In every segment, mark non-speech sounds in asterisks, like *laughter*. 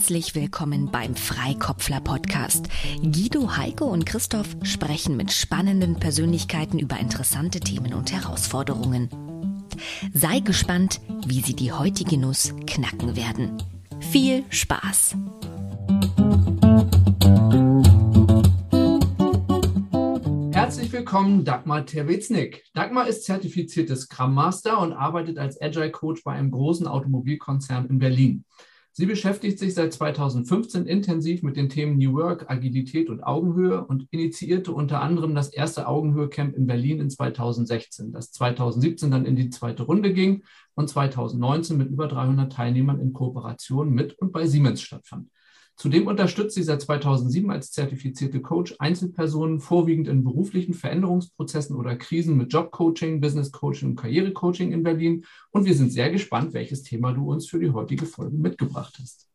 Herzlich willkommen beim Freikopfler Podcast. Guido, Heike und Christoph sprechen mit spannenden Persönlichkeiten über interessante Themen und Herausforderungen. Sei gespannt, wie sie die heutige Nuss knacken werden. Viel Spaß! Herzlich willkommen, Dagmar Terwitznik. Dagmar ist zertifizierte Scrum Master und arbeitet als Agile Coach bei einem großen Automobilkonzern in Berlin. Sie beschäftigt sich seit 2015 intensiv mit den Themen New Work, Agilität und Augenhöhe und initiierte unter anderem das erste Augenhöhe-Camp in Berlin in 2016, das 2017 dann in die zweite Runde ging und 2019 mit über 300 Teilnehmern in Kooperation mit und bei Siemens stattfand. Zudem unterstützt sie seit 2007 als zertifizierte Coach Einzelpersonen vorwiegend in beruflichen Veränderungsprozessen oder Krisen mit Jobcoaching, Business Coaching und Karrierecoaching in Berlin. Und wir sind sehr gespannt, welches Thema du uns für die heutige Folge mitgebracht hast.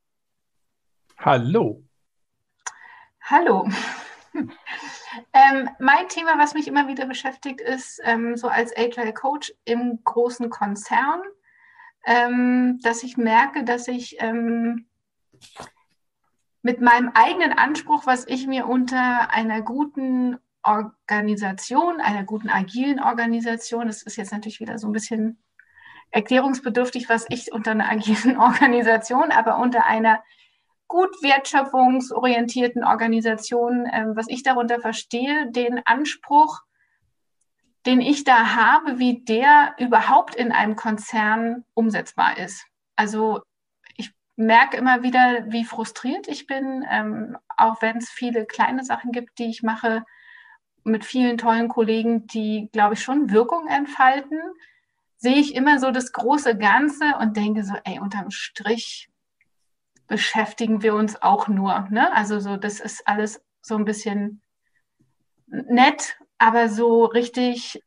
Hallo. Hallo. *laughs* ähm, mein Thema, was mich immer wieder beschäftigt, ist ähm, so als Agile Coach im großen Konzern, ähm, dass ich merke, dass ich ähm, mit meinem eigenen Anspruch, was ich mir unter einer guten Organisation, einer guten agilen Organisation, das ist jetzt natürlich wieder so ein bisschen erklärungsbedürftig, was ich unter einer agilen *laughs* Organisation, aber unter einer gut wertschöpfungsorientierten Organisation, äh, was ich darunter verstehe, den Anspruch, den ich da habe, wie der überhaupt in einem Konzern umsetzbar ist. Also merke immer wieder, wie frustriert ich bin, ähm, auch wenn es viele kleine Sachen gibt, die ich mache mit vielen tollen Kollegen, die, glaube ich, schon Wirkung entfalten, sehe ich immer so das große Ganze und denke so, ey, unterm Strich beschäftigen wir uns auch nur. Ne? Also so, das ist alles so ein bisschen nett, aber so richtig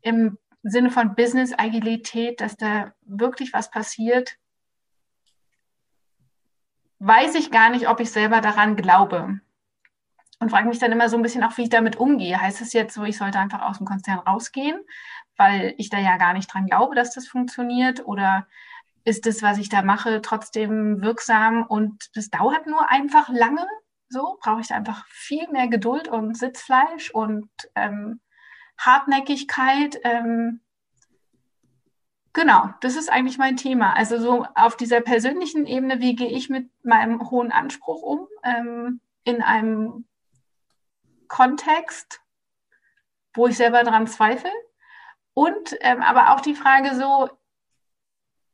im Sinne von Business-Agilität, dass da wirklich was passiert, weiß ich gar nicht, ob ich selber daran glaube. Und frage mich dann immer so ein bisschen auch, wie ich damit umgehe. Heißt es jetzt so, ich sollte einfach aus dem Konzern rausgehen, weil ich da ja gar nicht dran glaube, dass das funktioniert? Oder ist das, was ich da mache, trotzdem wirksam und das dauert nur einfach lange? So brauche ich da einfach viel mehr Geduld und Sitzfleisch und ähm, Hartnäckigkeit. Ähm, Genau, das ist eigentlich mein Thema. Also so auf dieser persönlichen Ebene, wie gehe ich mit meinem hohen Anspruch um ähm, in einem Kontext, wo ich selber daran zweifle. Und ähm, aber auch die Frage so,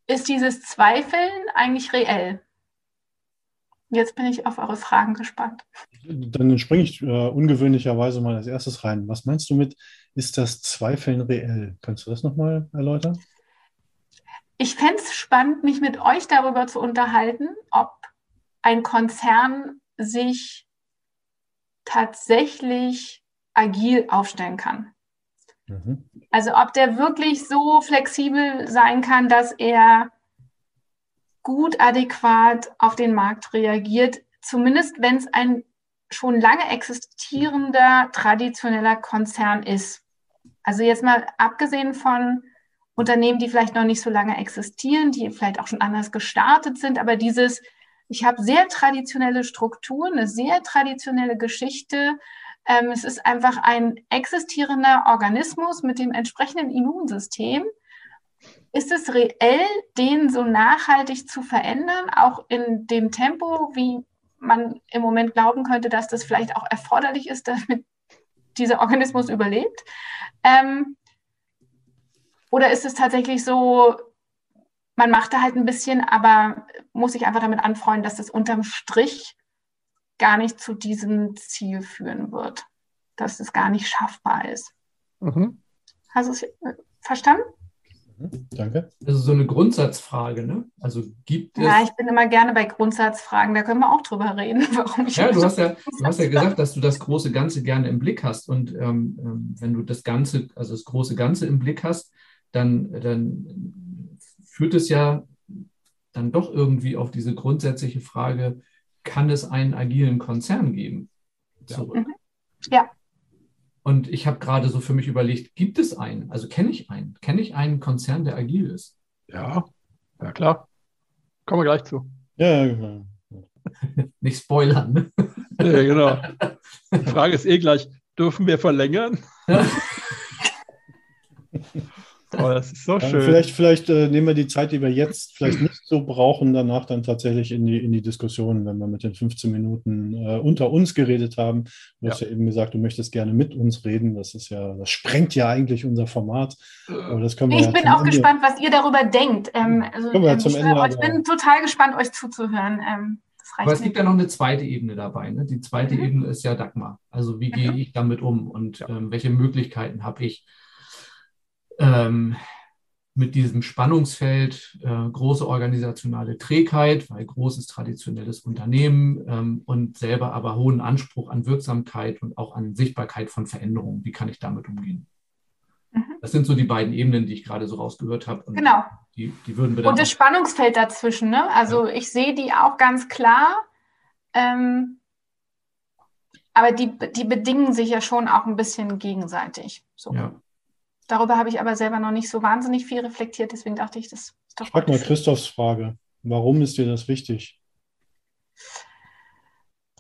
ist dieses Zweifeln eigentlich reell? Jetzt bin ich auf eure Fragen gespannt. Dann springe ich äh, ungewöhnlicherweise mal als erstes rein. Was meinst du mit, ist das Zweifeln reell? Kannst du das nochmal erläutern? Ich fände es spannend, mich mit euch darüber zu unterhalten, ob ein Konzern sich tatsächlich agil aufstellen kann. Mhm. Also ob der wirklich so flexibel sein kann, dass er gut adäquat auf den Markt reagiert, zumindest wenn es ein schon lange existierender traditioneller Konzern ist. Also jetzt mal abgesehen von Unternehmen, die vielleicht noch nicht so lange existieren, die vielleicht auch schon anders gestartet sind, aber dieses, ich habe sehr traditionelle Strukturen, eine sehr traditionelle Geschichte. Ähm, es ist einfach ein existierender Organismus mit dem entsprechenden Immunsystem. Ist es reell, den so nachhaltig zu verändern, auch in dem Tempo, wie man im Moment glauben könnte, dass das vielleicht auch erforderlich ist, damit dieser Organismus überlebt? Ähm, oder ist es tatsächlich so, man macht da halt ein bisschen, aber muss sich einfach damit anfreunden, dass das unterm Strich gar nicht zu diesem Ziel führen wird, dass es gar nicht schaffbar ist. Mhm. Hast du es äh, verstanden? Mhm, danke. Das ist so eine Grundsatzfrage, ne? Also gibt es. Ja, ich bin immer gerne bei Grundsatzfragen, da können wir auch drüber reden, *laughs* warum ich. Ja, du hast ja, du hast ja gesagt, dass du das große Ganze gerne im Blick hast. Und ähm, ähm wenn du das Ganze, also das große Ganze im Blick hast, dann, dann führt es ja dann doch irgendwie auf diese grundsätzliche Frage, kann es einen agilen Konzern geben? Zurück. Mhm. Ja. Und ich habe gerade so für mich überlegt, gibt es einen? Also kenne ich einen? Kenne ich einen Konzern, der agil ist? Ja, ja klar. Kommen wir gleich zu. Ja, genau. *laughs* Nicht spoilern. Ne? Ja, genau. Die Frage ist eh gleich, dürfen wir verlängern? *laughs* Oh, das ist so schön. Vielleicht, vielleicht äh, nehmen wir die Zeit, die wir jetzt vielleicht nicht so brauchen, danach dann tatsächlich in die, in die Diskussion, wenn wir mit den 15 Minuten äh, unter uns geredet haben. Du ja. hast ja eben gesagt, du möchtest gerne mit uns reden. Das ist ja, das sprengt ja eigentlich unser Format. Aber das können wir ich ja bin auch Ende, gespannt, was ihr darüber denkt. Ähm, also, ähm, ich, Ende, ich, bin total gespannt, euch zuzuhören. Ähm, aber es gibt ja noch eine zweite Ebene dabei. Ne? Die zweite mhm. Ebene ist ja Dagmar. Also wie gehe mhm. ich damit um und ähm, welche Möglichkeiten habe ich? Ähm, mit diesem Spannungsfeld äh, große organisationale Trägheit, weil großes traditionelles Unternehmen ähm, und selber aber hohen Anspruch an Wirksamkeit und auch an Sichtbarkeit von Veränderungen. Wie kann ich damit umgehen? Mhm. Das sind so die beiden Ebenen, die ich gerade so rausgehört habe. Und genau. Die, die würden wir und das Spannungsfeld dazwischen. Ne? Also ja. ich sehe die auch ganz klar. Ähm, aber die, die bedingen sich ja schon auch ein bisschen gegenseitig. So. Ja. Darüber habe ich aber selber noch nicht so wahnsinnig viel reflektiert, deswegen dachte ich, das ist doch. Frag mal Christophs Frage. Warum ist dir das wichtig?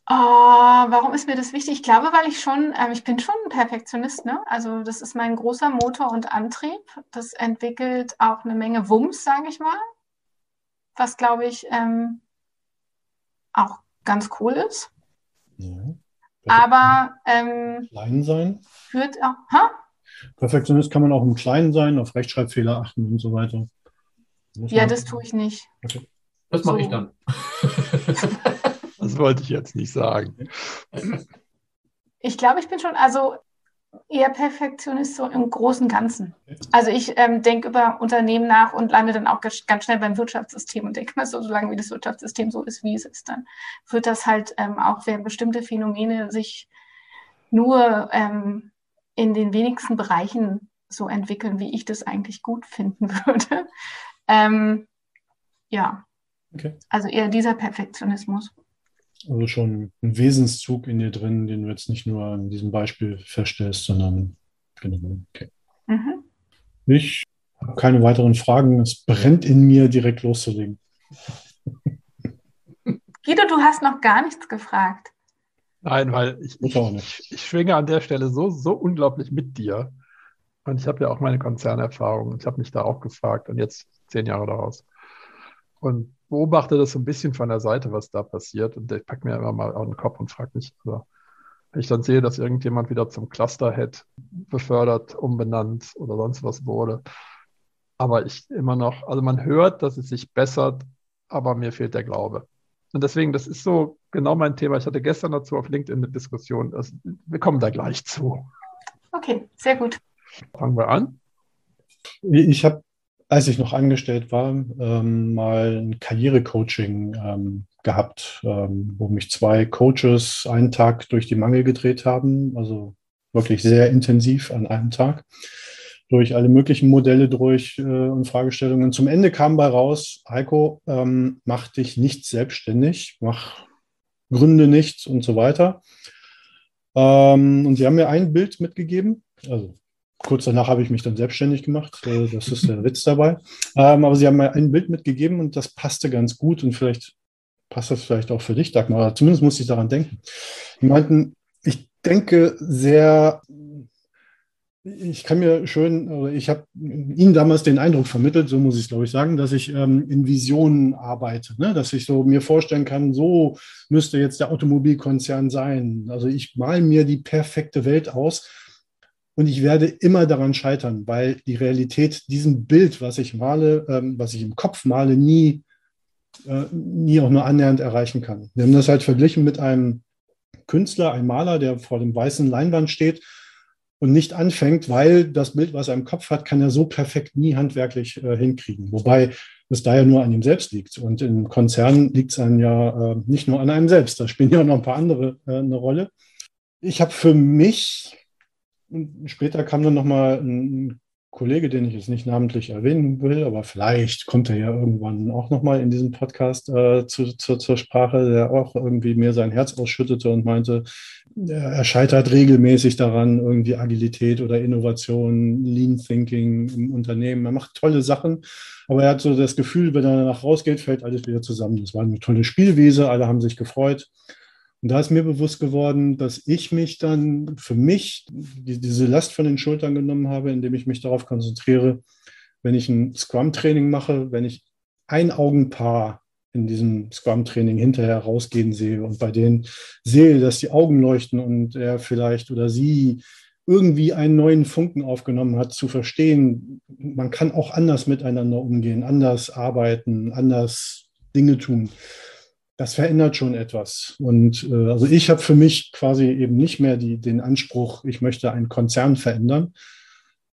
Oh, warum ist mir das wichtig? Ich glaube, weil ich schon, ähm, ich bin schon ein Perfektionist, ne? Also das ist mein großer Motor und Antrieb. Das entwickelt auch eine Menge Wumms, sage ich mal. Was, glaube ich, ähm, auch ganz cool ist. Ja. Aber ähm, klein sein. Führt auch. Ha? Perfektionist kann man auch im Kleinen sein, auf Rechtschreibfehler achten und so weiter. ja, das tue ich nicht. Okay. Das mache so. ich dann. *laughs* das wollte ich jetzt nicht sagen. Ich glaube, ich bin schon, also eher Perfektionist so im großen Ganzen. Also ich ähm, denke über Unternehmen nach und lande dann auch ganz schnell beim Wirtschaftssystem und denke mal so, solange wie das Wirtschaftssystem so ist, wie es ist, dann wird das halt ähm, auch, wenn bestimmte Phänomene sich nur ähm, in den wenigsten Bereichen so entwickeln, wie ich das eigentlich gut finden *laughs* würde. Ähm, ja, okay. also eher dieser Perfektionismus. Also schon ein Wesenszug in dir drin, den du jetzt nicht nur an diesem Beispiel feststellst, sondern generell. Okay. Mhm. Ich habe keine weiteren Fragen. Es brennt in mir, direkt loszulegen. *laughs* Guido, du hast noch gar nichts gefragt. Nein, weil ich, ich, ich, ich, schwinge an der Stelle so, so unglaublich mit dir. Und ich habe ja auch meine Konzernerfahrung. Ich habe mich da auch gefragt und jetzt zehn Jahre daraus. Und beobachte das so ein bisschen von der Seite, was da passiert. Und ich packe mir immer mal auf den Kopf und frage mich, also, wenn ich dann sehe, dass irgendjemand wieder zum Clusterhead befördert, umbenannt oder sonst was wurde. Aber ich immer noch, also man hört, dass es sich bessert, aber mir fehlt der Glaube. Und deswegen, das ist so genau mein Thema. Ich hatte gestern dazu auf LinkedIn eine Diskussion. Also, wir kommen da gleich zu. Okay, sehr gut. Fangen wir an. Ich habe, als ich noch angestellt war, ähm, mal ein Karrierecoaching ähm, gehabt, ähm, wo mich zwei Coaches einen Tag durch die Mangel gedreht haben. Also wirklich sehr intensiv an einem Tag durch alle möglichen Modelle durch äh, und Fragestellungen. Zum Ende kam bei raus, Heiko, ähm, mach dich nicht selbstständig, mach Gründe nichts und so weiter. Ähm, und sie haben mir ein Bild mitgegeben. Also kurz danach habe ich mich dann selbstständig gemacht. Äh, das ist der Witz dabei. Ähm, aber sie haben mir ein Bild mitgegeben und das passte ganz gut und vielleicht passt das vielleicht auch für dich, Dagmar. Zumindest muss ich daran denken. Die meinten, ich denke sehr ich kann mir schön, ich habe Ihnen damals den Eindruck vermittelt, so muss ich es glaube ich sagen, dass ich ähm, in Visionen arbeite, ne? dass ich so mir vorstellen kann, so müsste jetzt der Automobilkonzern sein. Also ich male mir die perfekte Welt aus und ich werde immer daran scheitern, weil die Realität diesem Bild, was ich male, ähm, was ich im Kopf male, nie, äh, nie auch nur annähernd erreichen kann. Wir haben das halt verglichen mit einem Künstler, einem Maler, der vor dem weißen Leinwand steht und nicht anfängt, weil das Bild, was er im Kopf hat, kann er so perfekt nie handwerklich äh, hinkriegen. Wobei es da ja nur an ihm selbst liegt. Und im Konzern liegt es dann ja äh, nicht nur an einem selbst. Da spielen ja noch ein paar andere äh, eine Rolle. Ich habe für mich, später kam dann nochmal ein Kollege, den ich jetzt nicht namentlich erwähnen will, aber vielleicht kommt er ja irgendwann auch nochmal in diesem Podcast äh, zu, zu, zur Sprache, der auch irgendwie mir sein Herz ausschüttete und meinte, er scheitert regelmäßig daran, irgendwie Agilität oder Innovation, Lean Thinking im Unternehmen. Er macht tolle Sachen, aber er hat so das Gefühl, wenn er danach rausgeht, fällt alles wieder zusammen. Das war eine tolle Spielwiese, alle haben sich gefreut. Und da ist mir bewusst geworden, dass ich mich dann für mich die, diese Last von den Schultern genommen habe, indem ich mich darauf konzentriere, wenn ich ein Scrum-Training mache, wenn ich ein Augenpaar in diesem Scrum-Training hinterher rausgehen sehe und bei denen sehe, dass die Augen leuchten und er vielleicht oder sie irgendwie einen neuen Funken aufgenommen hat, zu verstehen, man kann auch anders miteinander umgehen, anders arbeiten, anders Dinge tun. Das verändert schon etwas. Und äh, also ich habe für mich quasi eben nicht mehr die, den Anspruch, ich möchte einen Konzern verändern,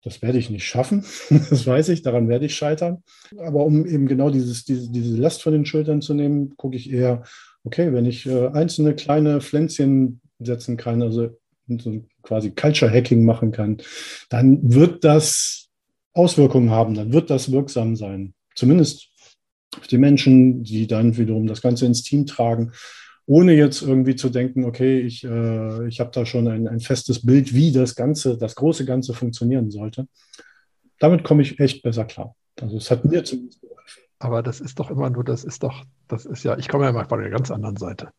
das werde ich nicht schaffen, *laughs* das weiß ich, daran werde ich scheitern. Aber um eben genau dieses, diese, diese Last von den Schultern zu nehmen, gucke ich eher, okay, wenn ich äh, einzelne kleine Pflänzchen setzen kann, also so quasi Culture Hacking machen kann, dann wird das Auswirkungen haben, dann wird das wirksam sein. Zumindest auf die Menschen, die dann wiederum das Ganze ins Team tragen ohne jetzt irgendwie zu denken, okay, ich, äh, ich habe da schon ein, ein festes Bild, wie das Ganze, das große Ganze funktionieren sollte. Damit komme ich echt besser klar. Also es hat mir zumindest geholfen. Aber das ist doch immer nur, das ist doch, das ist ja, ich komme ja mal von der ganz anderen Seite.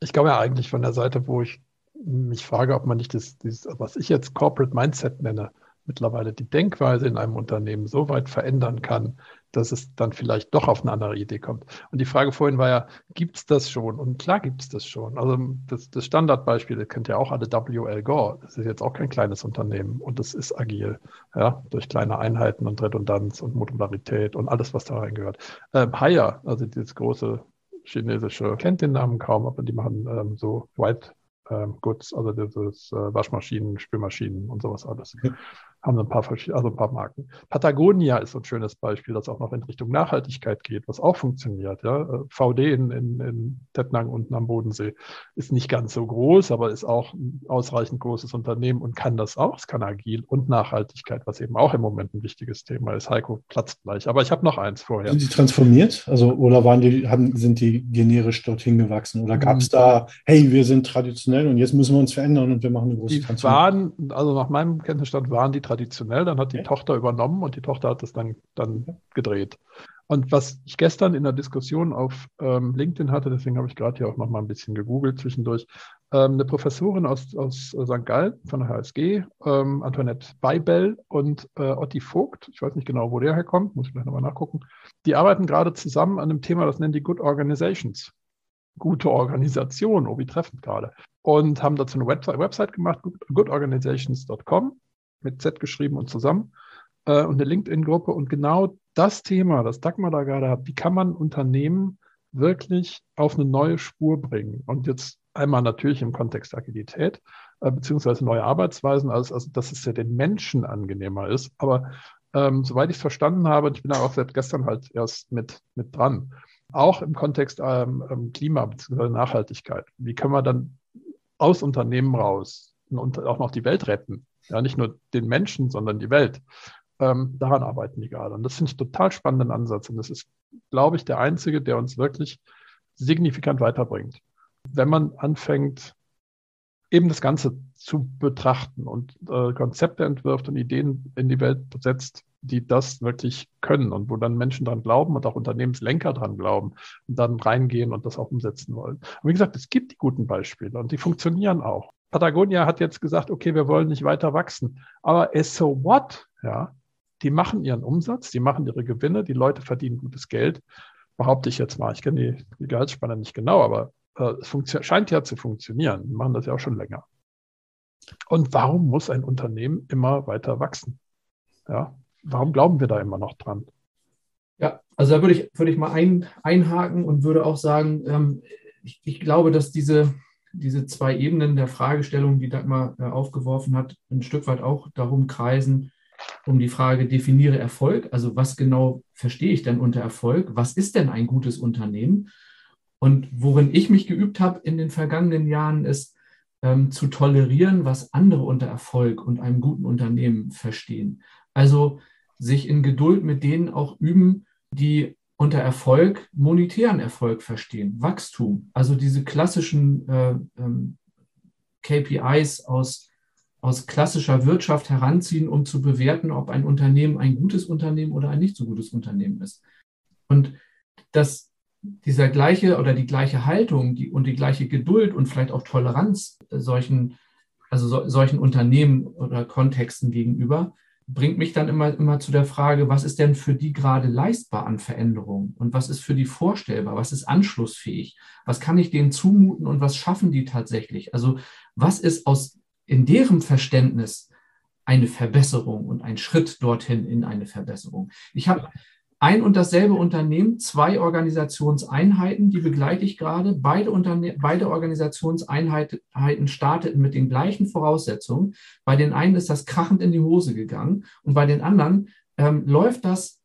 Ich komme ja eigentlich von der Seite, wo ich mich frage, ob man nicht das, dieses, was ich jetzt Corporate Mindset nenne, mittlerweile die Denkweise in einem Unternehmen so weit verändern kann, dass es dann vielleicht doch auf eine andere Idee kommt. Und die Frage vorhin war ja, gibt es das schon? Und klar gibt es das schon. Also das, das Standardbeispiel, das kennt ja auch alle WL Gore. Das ist jetzt auch kein kleines Unternehmen und das ist agil, ja, durch kleine Einheiten und Redundanz und Modularität und alles, was da reingehört. Ähm, Haya, also dieses große chinesische, kennt den Namen kaum, aber die machen ähm, so White ähm, Goods, also dieses äh, Waschmaschinen, Spülmaschinen und sowas alles. Haben ein paar also ein paar Marken. Patagonia ist so ein schönes Beispiel, das auch noch in Richtung Nachhaltigkeit geht, was auch funktioniert. Ja. Äh, VD in, in, in Tettnang unten am Bodensee ist nicht ganz so groß, aber ist auch ein ausreichend großes Unternehmen und kann das auch. Es kann agil und Nachhaltigkeit, was eben auch im Moment ein wichtiges Thema ist. Heiko platzt gleich. Aber ich habe noch eins vorher. Sind die transformiert? Also oder waren die, haben, sind die generisch dorthin gewachsen? Oder gab es hm. da, hey, wir sind traditionell und jetzt müssen wir uns verändern und wir machen eine große die Transformation? Waren, also nach meinem Kenntnisstand waren die traditionell, dann hat die okay. Tochter übernommen und die Tochter hat es dann, dann gedreht. Und was ich gestern in der Diskussion auf ähm, LinkedIn hatte, deswegen habe ich gerade hier auch noch mal ein bisschen gegoogelt zwischendurch, ähm, eine Professorin aus, aus St. Gallen von der HSG, ähm, Antoinette Beibel und äh, Otti Vogt, ich weiß nicht genau, wo der herkommt, muss ich gleich nochmal nachgucken, die arbeiten gerade zusammen an einem Thema, das nennen die Good Organizations. Gute Organisation, oh, wie treffend gerade. Und haben dazu eine Website, Website gemacht, goodorganizations.com mit Z geschrieben und zusammen äh, und eine LinkedIn-Gruppe. Und genau das Thema, das Dagmar da gerade hat, wie kann man Unternehmen wirklich auf eine neue Spur bringen? Und jetzt einmal natürlich im Kontext Agilität, äh, beziehungsweise neue Arbeitsweisen, also, also dass es ja den Menschen angenehmer ist. Aber ähm, soweit ich es verstanden habe, ich bin da auch seit gestern halt erst mit, mit dran, auch im Kontext ähm, ähm Klima bzw. Nachhaltigkeit. Wie können wir dann aus Unternehmen raus und auch noch die Welt retten? Ja, nicht nur den Menschen, sondern die Welt. Ähm, daran arbeiten die gerade. Und das finde ich total spannenden Ansatz. Und das ist, glaube ich, der einzige, der uns wirklich signifikant weiterbringt. Wenn man anfängt, eben das Ganze zu betrachten und äh, Konzepte entwirft und Ideen in die Welt setzt, die das wirklich können und wo dann Menschen dran glauben und auch Unternehmenslenker dran glauben und dann reingehen und das auch umsetzen wollen. Und wie gesagt, es gibt die guten Beispiele und die funktionieren auch. Patagonia hat jetzt gesagt, okay, wir wollen nicht weiter wachsen. Aber es so what? Ja, die machen ihren Umsatz, die machen ihre Gewinne, die Leute verdienen gutes Geld, behaupte ich jetzt mal. Ich kenne die, die Gehaltsspanne nicht genau, aber äh, es scheint ja zu funktionieren. Die machen das ja auch schon länger. Und warum muss ein Unternehmen immer weiter wachsen? Ja, warum glauben wir da immer noch dran? Ja, also da würde ich, würde ich mal ein, einhaken und würde auch sagen, ähm, ich, ich glaube, dass diese, diese zwei Ebenen der Fragestellung, die Dagmar äh, aufgeworfen hat, ein Stück weit auch darum kreisen, um die Frage, definiere Erfolg, also was genau verstehe ich denn unter Erfolg? Was ist denn ein gutes Unternehmen? Und worin ich mich geübt habe in den vergangenen Jahren, ist ähm, zu tolerieren, was andere unter Erfolg und einem guten Unternehmen verstehen. Also sich in Geduld mit denen auch üben, die unter Erfolg monetären Erfolg verstehen, Wachstum, also diese klassischen äh, ähm, KPIs aus, aus klassischer Wirtschaft heranziehen, um zu bewerten, ob ein Unternehmen ein gutes Unternehmen oder ein nicht so gutes Unternehmen ist. Und dass dieser gleiche oder die gleiche Haltung die, und die gleiche Geduld und vielleicht auch Toleranz solchen, also so, solchen Unternehmen oder Kontexten gegenüber bringt mich dann immer, immer zu der Frage, was ist denn für die gerade leistbar an Veränderungen und was ist für die vorstellbar, was ist anschlussfähig, was kann ich denen zumuten und was schaffen die tatsächlich? Also was ist aus in deren Verständnis eine Verbesserung und ein Schritt dorthin in eine Verbesserung? Ich habe ein und dasselbe Unternehmen, zwei Organisationseinheiten, die begleite ich gerade. Beide, Unterne beide Organisationseinheiten starteten mit den gleichen Voraussetzungen. Bei den einen ist das krachend in die Hose gegangen und bei den anderen ähm, läuft das,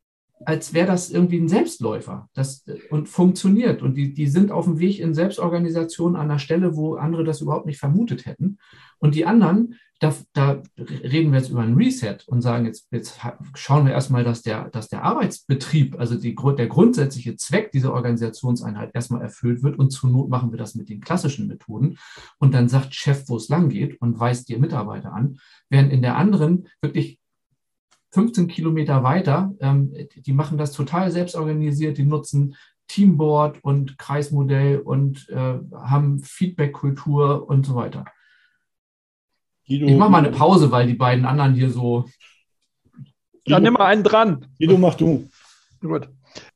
als wäre das irgendwie ein Selbstläufer das, und funktioniert. Und die, die sind auf dem Weg in Selbstorganisation an einer Stelle, wo andere das überhaupt nicht vermutet hätten. Und die anderen, da, da, reden wir jetzt über ein Reset und sagen, jetzt, jetzt schauen wir erstmal, dass der, dass der Arbeitsbetrieb, also die, der grundsätzliche Zweck dieser Organisationseinheit erstmal erfüllt wird und zur Not machen wir das mit den klassischen Methoden. Und dann sagt Chef, wo es lang geht und weist die Mitarbeiter an, während in der anderen wirklich 15 Kilometer weiter, ähm, die machen das total selbstorganisiert, die nutzen Teamboard und Kreismodell und äh, haben Feedback-Kultur und so weiter. Guido, ich mache mal eine Pause, weil die beiden anderen hier so. Ja, nimm mal einen dran. Guido, mach du. Gut.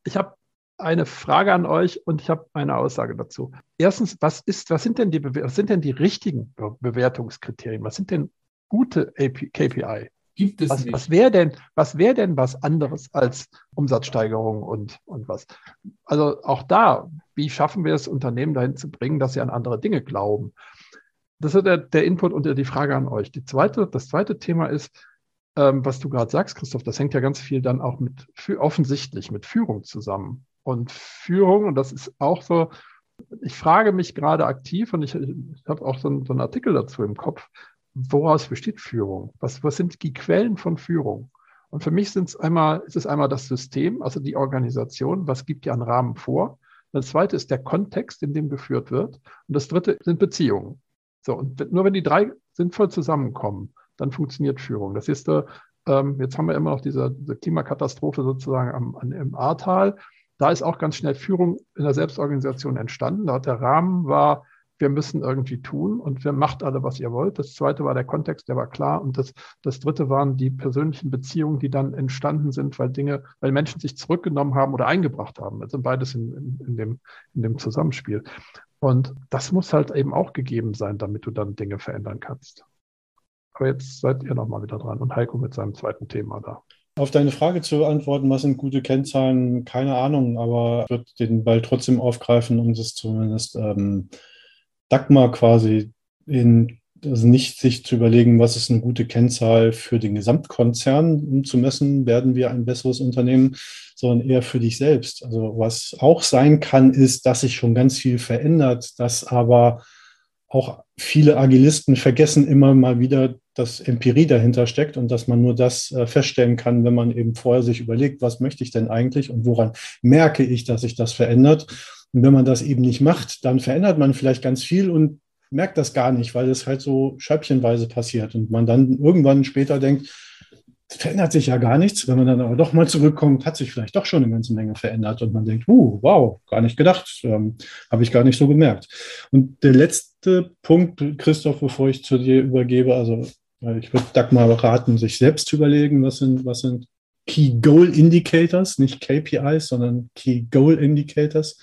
Ich habe eine Frage an euch und ich habe eine Aussage dazu. Erstens, was, ist, was, sind denn die, was sind denn die richtigen Bewertungskriterien? Was sind denn gute AP, KPI? Gibt es was, nicht. Was wäre denn, was wäre denn was anderes als Umsatzsteigerung und, und was? Also auch da, wie schaffen wir es, Unternehmen dahin zu bringen, dass sie an andere Dinge glauben? Das ist der, der Input und die Frage an euch. Die zweite, das zweite Thema ist, ähm, was du gerade sagst, Christoph, das hängt ja ganz viel dann auch mit, offensichtlich mit Führung zusammen. Und Führung, und das ist auch so, ich frage mich gerade aktiv und ich, ich habe auch so, so einen Artikel dazu im Kopf, woraus besteht Führung? Was, was sind die Quellen von Führung? Und für mich sind einmal, ist es einmal das System, also die Organisation, was gibt dir einen Rahmen vor? Das zweite ist der Kontext, in dem geführt wird. Und das dritte sind Beziehungen. So, und nur wenn die drei sinnvoll zusammenkommen, dann funktioniert Führung. Das ist, äh, ähm, jetzt haben wir immer noch diese, diese Klimakatastrophe sozusagen am, an, im Ahrtal. Da ist auch ganz schnell Führung in der Selbstorganisation entstanden. Da hat der Rahmen war, wir müssen irgendwie tun und wir macht alle, was ihr wollt. Das zweite war der Kontext, der war klar. Und das, das dritte waren die persönlichen Beziehungen, die dann entstanden sind, weil Dinge, weil Menschen sich zurückgenommen haben oder eingebracht haben. Also beides in, in, in, dem, in dem Zusammenspiel. Und das muss halt eben auch gegeben sein, damit du dann Dinge verändern kannst. Aber jetzt seid ihr nochmal wieder dran und Heiko mit seinem zweiten Thema da. Auf deine Frage zu antworten, was sind gute Kennzahlen, keine Ahnung, aber ich würde den Ball trotzdem aufgreifen, um das zumindest ähm, Dagmar quasi in also nicht sich zu überlegen, was ist eine gute Kennzahl für den Gesamtkonzern, um zu messen, werden wir ein besseres Unternehmen, sondern eher für dich selbst. Also was auch sein kann, ist, dass sich schon ganz viel verändert, dass aber auch viele Agilisten vergessen immer mal wieder, dass Empirie dahinter steckt und dass man nur das äh, feststellen kann, wenn man eben vorher sich überlegt, was möchte ich denn eigentlich und woran merke ich, dass sich das verändert. Und wenn man das eben nicht macht, dann verändert man vielleicht ganz viel und merkt das gar nicht, weil es halt so scheibchenweise passiert und man dann irgendwann später denkt, verändert sich ja gar nichts. Wenn man dann aber doch mal zurückkommt, hat sich vielleicht doch schon eine ganze Menge verändert und man denkt, uh, wow, gar nicht gedacht, ähm, habe ich gar nicht so gemerkt. Und der letzte Punkt, Christoph, bevor ich zu dir übergebe, also ich würde Dagmar raten, sich selbst zu überlegen, was sind, was sind Key Goal Indicators, nicht KPIs, sondern Key Goal Indicators.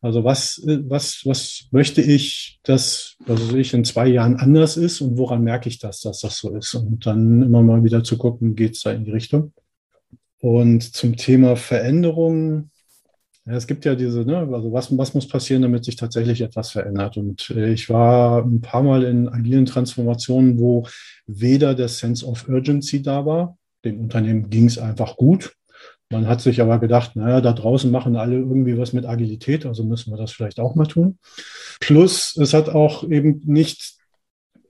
Also was, was, was möchte ich, dass also ich in zwei Jahren anders ist und woran merke ich das, dass das so ist? Und dann immer mal wieder zu gucken, geht es da in die Richtung? Und zum Thema Veränderung, ja, es gibt ja diese, ne, also was, was muss passieren, damit sich tatsächlich etwas verändert? Und äh, ich war ein paar Mal in agilen Transformationen, wo weder der Sense of Urgency da war, dem Unternehmen ging es einfach gut, man hat sich aber gedacht, naja, da draußen machen alle irgendwie was mit Agilität, also müssen wir das vielleicht auch mal tun. Plus, es hat auch eben nicht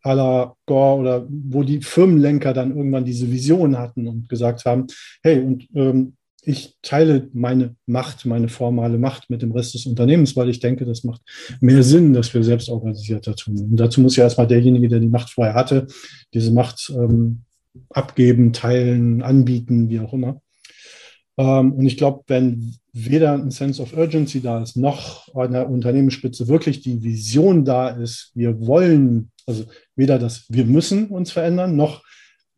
à la Gore oder wo die Firmenlenker dann irgendwann diese Vision hatten und gesagt haben, hey, und ähm, ich teile meine Macht, meine formale Macht mit dem Rest des Unternehmens, weil ich denke, das macht mehr Sinn, dass wir selbst organisierter tun. Und dazu muss ja erstmal derjenige, der die Macht vorher hatte, diese Macht ähm, abgeben, teilen, anbieten, wie auch immer. Ähm, und ich glaube, wenn weder ein Sense of Urgency da ist, noch an der Unternehmensspitze wirklich die Vision da ist, wir wollen, also weder das, wir müssen uns verändern, noch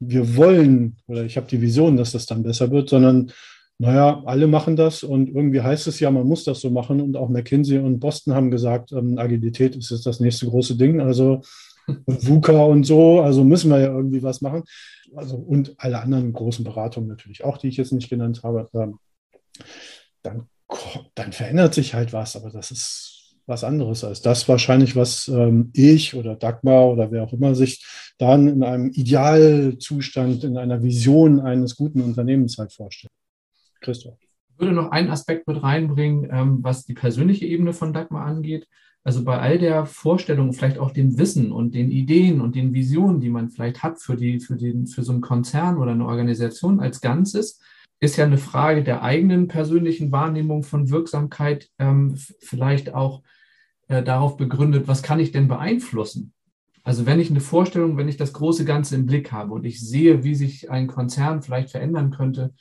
wir wollen, oder ich habe die Vision, dass das dann besser wird, sondern naja, alle machen das und irgendwie heißt es ja, man muss das so machen. Und auch McKinsey und Boston haben gesagt, ähm, Agilität ist jetzt das nächste große Ding. Also *laughs* VUCA und so, also müssen wir ja irgendwie was machen. Also, und alle anderen großen Beratungen natürlich auch, die ich jetzt nicht genannt habe. Ähm, dann, dann verändert sich halt was, aber das ist was anderes als das wahrscheinlich, was ähm, ich oder Dagmar oder wer auch immer sich dann in einem Idealzustand, in einer Vision eines guten Unternehmens halt vorstellt. Christoph. Ich würde noch einen Aspekt mit reinbringen, ähm, was die persönliche Ebene von Dagmar angeht. Also bei all der Vorstellung, vielleicht auch dem Wissen und den Ideen und den Visionen, die man vielleicht hat für, die, für, den, für so einen Konzern oder eine Organisation als Ganzes, ist ja eine Frage der eigenen persönlichen Wahrnehmung von Wirksamkeit ähm, vielleicht auch äh, darauf begründet, was kann ich denn beeinflussen? Also wenn ich eine Vorstellung, wenn ich das große Ganze im Blick habe und ich sehe, wie sich ein Konzern vielleicht verändern könnte,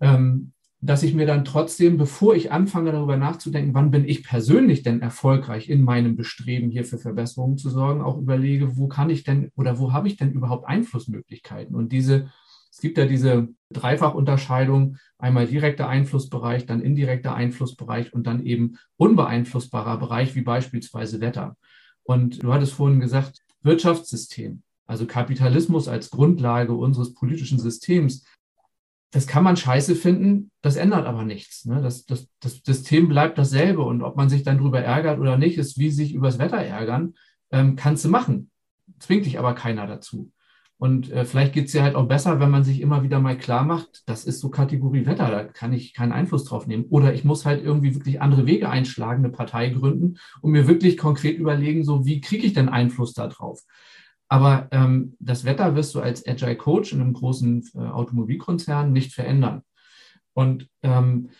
ähm, dass ich mir dann trotzdem, bevor ich anfange darüber nachzudenken, wann bin ich persönlich denn erfolgreich in meinem Bestreben, hier für Verbesserungen zu sorgen, auch überlege, wo kann ich denn oder wo habe ich denn überhaupt Einflussmöglichkeiten? Und diese, es gibt ja diese Dreifachunterscheidung, einmal direkter Einflussbereich, dann indirekter Einflussbereich und dann eben unbeeinflussbarer Bereich, wie beispielsweise Wetter. Und du hattest vorhin gesagt, Wirtschaftssystem, also Kapitalismus als Grundlage unseres politischen Systems, das kann man scheiße finden, das ändert aber nichts. Ne? Das, das, das System bleibt dasselbe und ob man sich dann darüber ärgert oder nicht, ist wie sich übers Wetter ärgern, ähm, kannst du machen. Zwingt dich aber keiner dazu. Und äh, vielleicht geht es ja halt auch besser, wenn man sich immer wieder mal klar macht, das ist so Kategorie Wetter, da kann ich keinen Einfluss drauf nehmen. Oder ich muss halt irgendwie wirklich andere Wege einschlagen, eine Partei gründen und mir wirklich konkret überlegen, so wie kriege ich denn Einfluss darauf? Aber ähm, das Wetter wirst du als Agile Coach in einem großen äh, Automobilkonzern nicht verändern. Und ähm,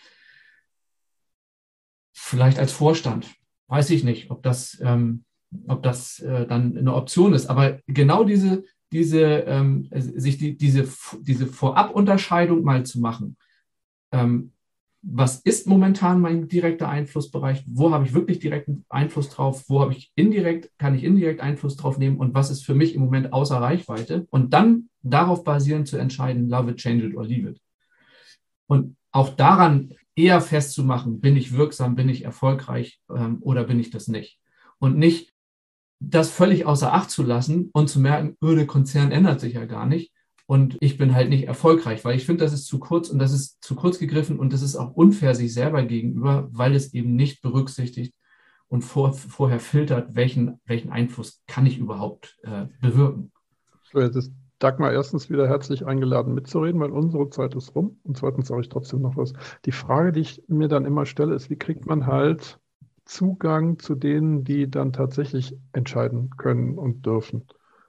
vielleicht als Vorstand, weiß ich nicht, ob das, ähm, ob das äh, dann eine Option ist. Aber genau diese, diese, ähm, sich die, diese, diese Vorabunterscheidung mal zu machen, ähm, was ist momentan mein direkter Einflussbereich, wo habe ich wirklich direkten Einfluss drauf, wo habe ich indirekt, kann ich indirekt Einfluss drauf nehmen und was ist für mich im Moment außer Reichweite und dann darauf basierend zu entscheiden, love it, change it or leave it. Und auch daran eher festzumachen, bin ich wirksam, bin ich erfolgreich ähm, oder bin ich das nicht. Und nicht das völlig außer Acht zu lassen und zu merken, öh, der Konzern ändert sich ja gar nicht, und ich bin halt nicht erfolgreich, weil ich finde, das ist zu kurz und das ist zu kurz gegriffen und das ist auch unfair sich selber gegenüber, weil es eben nicht berücksichtigt und vor, vorher filtert, welchen, welchen Einfluss kann ich überhaupt äh, bewirken. So, jetzt ist Dagmar erstens wieder herzlich eingeladen mitzureden, weil unsere Zeit ist rum. Und zweitens sage ich trotzdem noch was. Die Frage, die ich mir dann immer stelle, ist, wie kriegt man halt Zugang zu denen, die dann tatsächlich entscheiden können und dürfen?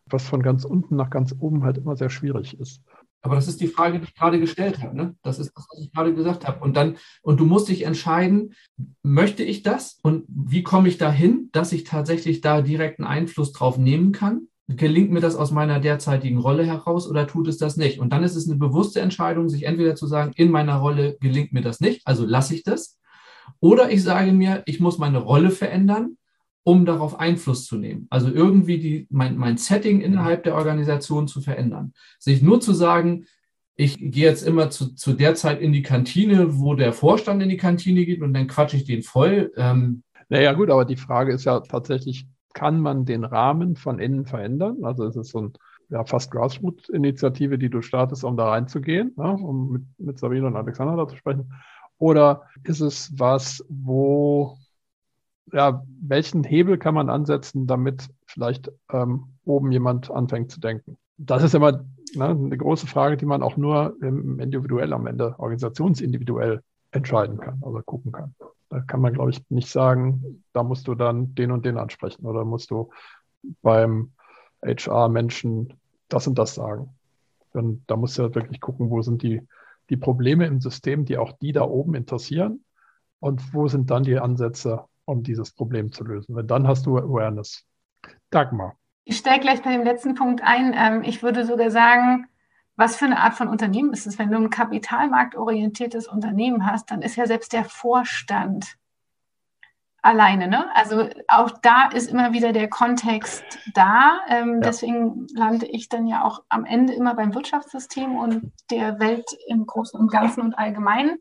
Was von ganz unten nach ganz oben halt immer sehr schwierig ist. Aber das ist die Frage, die ich gerade gestellt habe. Ne? Das ist das, was ich gerade gesagt habe. Und dann, und du musst dich entscheiden, möchte ich das? Und wie komme ich dahin, dass ich tatsächlich da direkten Einfluss drauf nehmen kann? Gelingt mir das aus meiner derzeitigen Rolle heraus oder tut es das nicht? Und dann ist es eine bewusste Entscheidung, sich entweder zu sagen, in meiner Rolle gelingt mir das nicht, also lasse ich das. Oder ich sage mir, ich muss meine Rolle verändern um darauf Einfluss zu nehmen. Also irgendwie die, mein, mein Setting innerhalb der Organisation zu verändern. Sich nur zu sagen, ich gehe jetzt immer zu, zu der Zeit in die Kantine, wo der Vorstand in die Kantine geht und dann quatsche ich den voll. Ähm. Naja gut, aber die Frage ist ja tatsächlich, kann man den Rahmen von innen verändern? Also es ist so ein ja, fast Grassroot-Initiative, die du startest, um da reinzugehen, ja, um mit, mit Sabine und Alexander da zu sprechen. Oder ist es was, wo ja, welchen Hebel kann man ansetzen, damit vielleicht ähm, oben jemand anfängt zu denken? Das ist immer ne, eine große Frage, die man auch nur individuell am Ende, organisationsindividuell entscheiden kann oder gucken kann. Da kann man, glaube ich, nicht sagen, da musst du dann den und den ansprechen oder musst du beim HR-Menschen das und das sagen. Dann, da musst du halt wirklich gucken, wo sind die die Probleme im System, die auch die da oben interessieren? Und wo sind dann die Ansätze, um dieses Problem zu lösen? Weil dann hast du Awareness. Dagmar. Ich steige gleich bei dem letzten Punkt ein. Ähm, ich würde sogar sagen, was für eine Art von Unternehmen ist es? Wenn du ein kapitalmarktorientiertes Unternehmen hast, dann ist ja selbst der Vorstand alleine. Ne? Also auch da ist immer wieder der Kontext da. Ähm, ja. Deswegen lande ich dann ja auch am Ende immer beim Wirtschaftssystem und der Welt im Großen und Ganzen und Allgemeinen.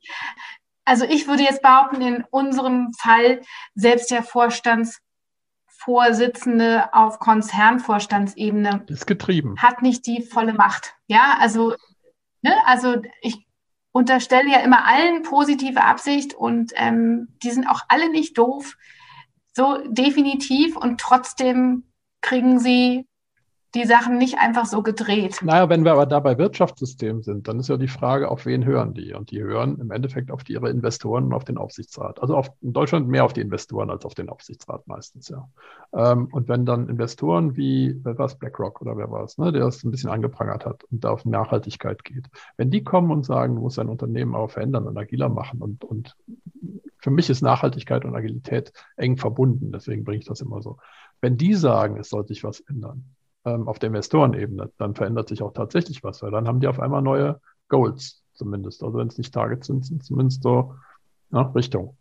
Also ich würde jetzt behaupten, in unserem Fall selbst der Vorstandsvorsitzende auf Konzernvorstandsebene ist getrieben. Hat nicht die volle Macht. Ja, also, ne, also ich unterstelle ja immer allen positive Absicht und ähm, die sind auch alle nicht doof, so definitiv und trotzdem kriegen sie die Sachen nicht einfach so gedreht. Naja, wenn wir aber da bei Wirtschaftssystem sind, dann ist ja die Frage, auf wen hören die? Und die hören im Endeffekt auf ihre Investoren und auf den Aufsichtsrat. Also auf, in Deutschland mehr auf die Investoren als auf den Aufsichtsrat meistens, ja. Ähm, und wenn dann Investoren wie, wer war es, BlackRock oder wer war es, ne, der es ein bisschen angeprangert hat und da auf Nachhaltigkeit geht, wenn die kommen und sagen, du musst dein Unternehmen aber verändern und agiler machen und, und für mich ist Nachhaltigkeit und Agilität eng verbunden, deswegen bringe ich das immer so. Wenn die sagen, es soll sich was ändern, ähm, auf der Investorenebene, dann verändert sich auch tatsächlich was, weil dann haben die auf einmal neue Goals zumindest. Also wenn es nicht Targets sind, sind zumindest so ja, Richtung.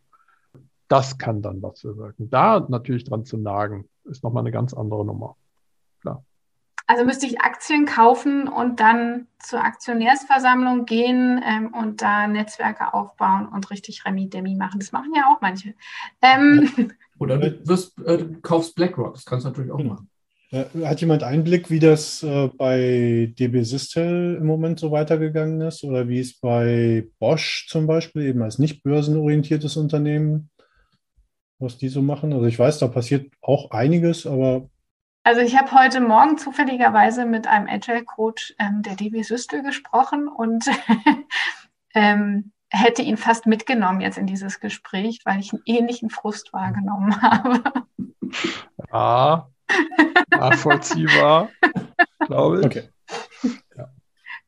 Das kann dann was bewirken. Da natürlich dran zu nagen, ist nochmal eine ganz andere Nummer. Klar. Also müsste ich Aktien kaufen und dann zur Aktionärsversammlung gehen ähm, und da Netzwerke aufbauen und richtig Remi-Demi machen. Das machen ja auch manche. Ähm, Oder du wirst, äh, kaufst BlackRock, das kannst du natürlich auch machen. Äh, hat jemand Einblick, wie das äh, bei DB Systel im Moment so weitergegangen ist oder wie es bei Bosch zum Beispiel, eben als nicht börsenorientiertes Unternehmen, was die so machen? Also ich weiß, da passiert auch einiges, aber. Also ich habe heute Morgen zufälligerweise mit einem Agile Coach ähm, der DB Systel gesprochen und *laughs* ähm, hätte ihn fast mitgenommen jetzt in dieses Gespräch, weil ich einen ähnlichen Frust wahrgenommen *laughs* habe. Ja, nachvollziehbar, glaube ich. Okay. Ja.